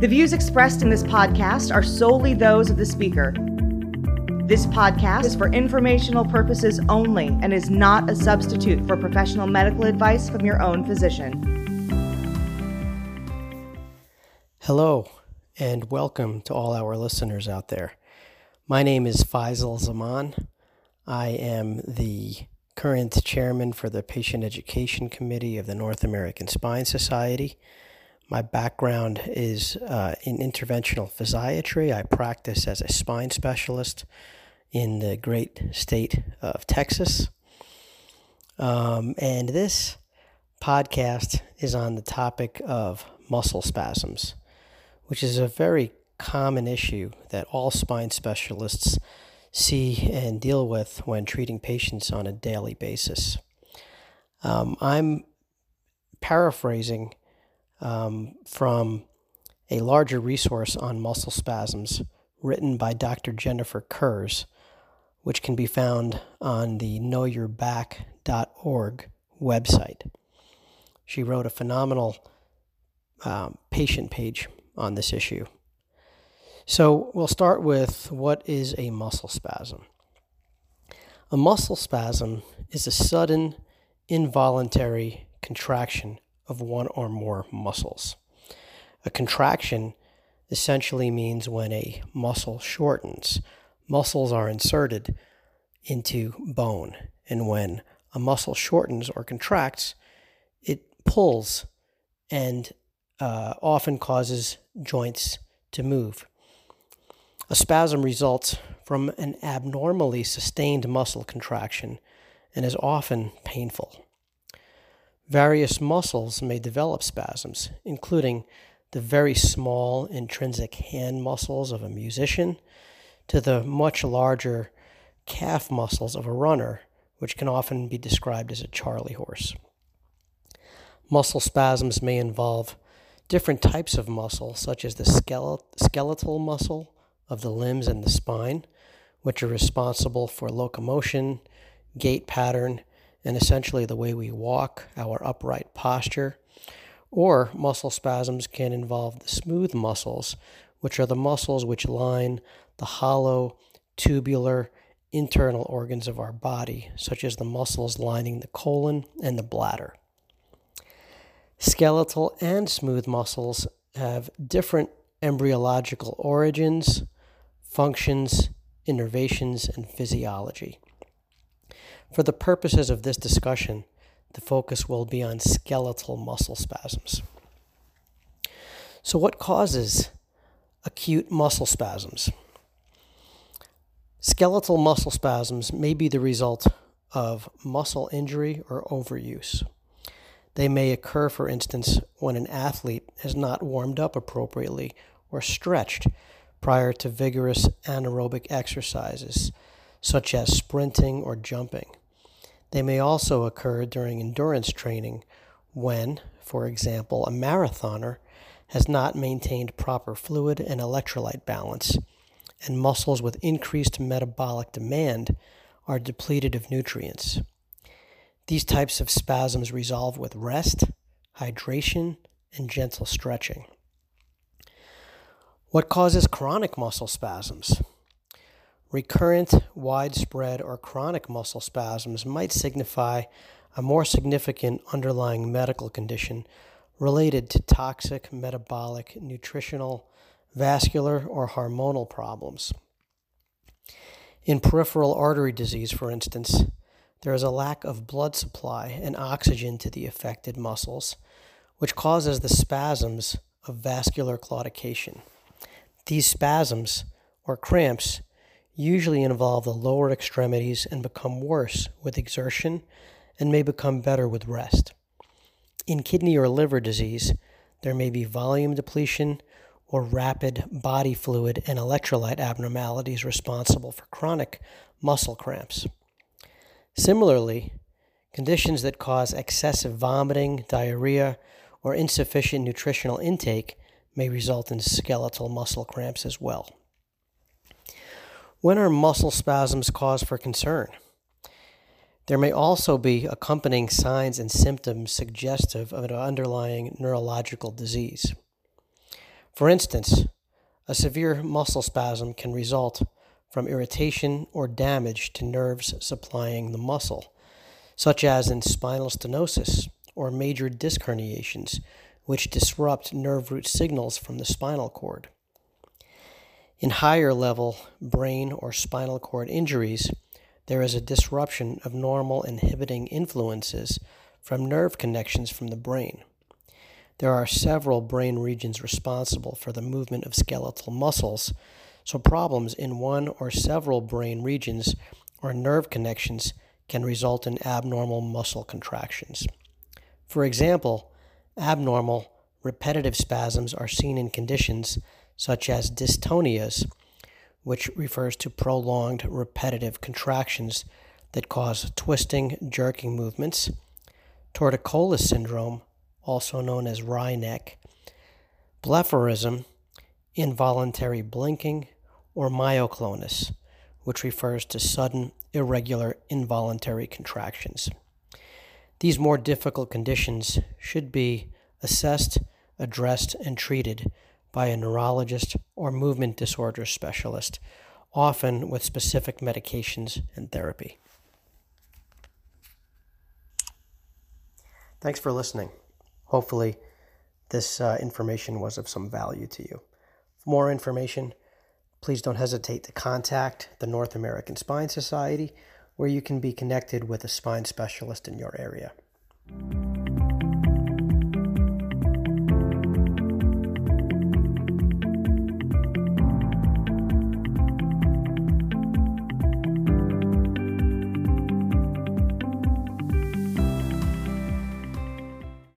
The views expressed in this podcast are solely those of the speaker. This podcast is for informational purposes only and is not a substitute for professional medical advice from your own physician. Hello, and welcome to all our listeners out there. My name is Faisal Zaman. I am the current chairman for the Patient Education Committee of the North American Spine Society. My background is uh, in interventional physiatry. I practice as a spine specialist in the great state of Texas. Um, and this podcast is on the topic of muscle spasms, which is a very common issue that all spine specialists see and deal with when treating patients on a daily basis. Um, I'm paraphrasing um, from a larger resource on muscle spasms written by Dr. Jennifer Kurz, which can be found on the knowyourback.org website. She wrote a phenomenal um, patient page on this issue. So we'll start with what is a muscle spasm? A muscle spasm is a sudden, involuntary contraction of one or more muscles. A contraction essentially means when a muscle shortens, muscles are inserted into bone. And when a muscle shortens or contracts, it pulls and uh, often causes joints to move. A spasm results from an abnormally sustained muscle contraction and is often painful. Various muscles may develop spasms, including the very small intrinsic hand muscles of a musician to the much larger calf muscles of a runner, which can often be described as a Charlie horse. Muscle spasms may involve different types of muscle, such as the skeletal muscle, of the limbs and the spine, which are responsible for locomotion, gait pattern, and essentially the way we walk, our upright posture. Or muscle spasms can involve the smooth muscles, which are the muscles which line the hollow, tubular, internal organs of our body, such as the muscles lining the colon and the bladder. Skeletal and smooth muscles have different embryological origins, functions, innervations, and physiology. For the purposes of this discussion, the focus will be on skeletal muscle spasms. So, what causes acute muscle spasms? Skeletal muscle spasms may be the result of muscle injury or overuse. They may occur, for instance, when an athlete has not warmed up appropriately or stretched prior to vigorous anaerobic exercises, such as sprinting or jumping. They may also occur during endurance training when, for example, a marathoner has not maintained proper fluid and electrolyte balance, and muscles with increased metabolic demand are depleted of nutrients. These types of spasms resolve with rest, hydration, and gentle stretching. What causes chronic muscle spasms? Recurrent, widespread, or chronic muscle spasms might signify a more significant underlying medical condition related to toxic, metabolic, nutritional, vascular, or hormonal problems. In peripheral artery disease, for instance, there is a lack of blood supply and oxygen to the affected muscles, which causes the spasms of vascular claudication. These spasms, or cramps, usually involve the lower extremities and become worse with exertion and may become better with rest. In kidney or liver disease, there may be volume depletion or rapid body fluid and electrolyte abnormalities responsible for chronic muscle cramps. Similarly, conditions that cause excessive vomiting, diarrhea, or insufficient nutritional intake may result in skeletal muscle cramps as well. When are muscle spasms cause for concern? There may also be accompanying signs and symptoms suggestive of an underlying neurological disease. For instance, a severe muscle spasm can result from irritation or damage to nerves supplying the muscle, such as in spinal stenosis or major disc herniations, which disrupt nerve root signals from the spinal cord. In higher level brain or spinal cord injuries, there is a disruption of normal inhibiting influences from nerve connections from the brain. There are several brain regions responsible for the movement of skeletal muscles, so problems in one or several brain regions or nerve connections can result in abnormal muscle contractions. For example, abnormal repetitive spasms are seen in conditions such as dystonias, which refers to prolonged repetitive contractions that cause twisting, jerking movements, torticollis syndrome, also known as wry neck, blepharism, involuntary blinking, or myoclonus, which refers to sudden, irregular, involuntary contractions. These more difficult conditions should be assessed, addressed, and treated by a neurologist or movement disorder specialist, often with specific medications and therapy. Thanks for listening. Hopefully, this uh, information was of some value to you. For more information, please don't hesitate to contact the North American Spine Society, where you can be connected with a spine specialist in your area.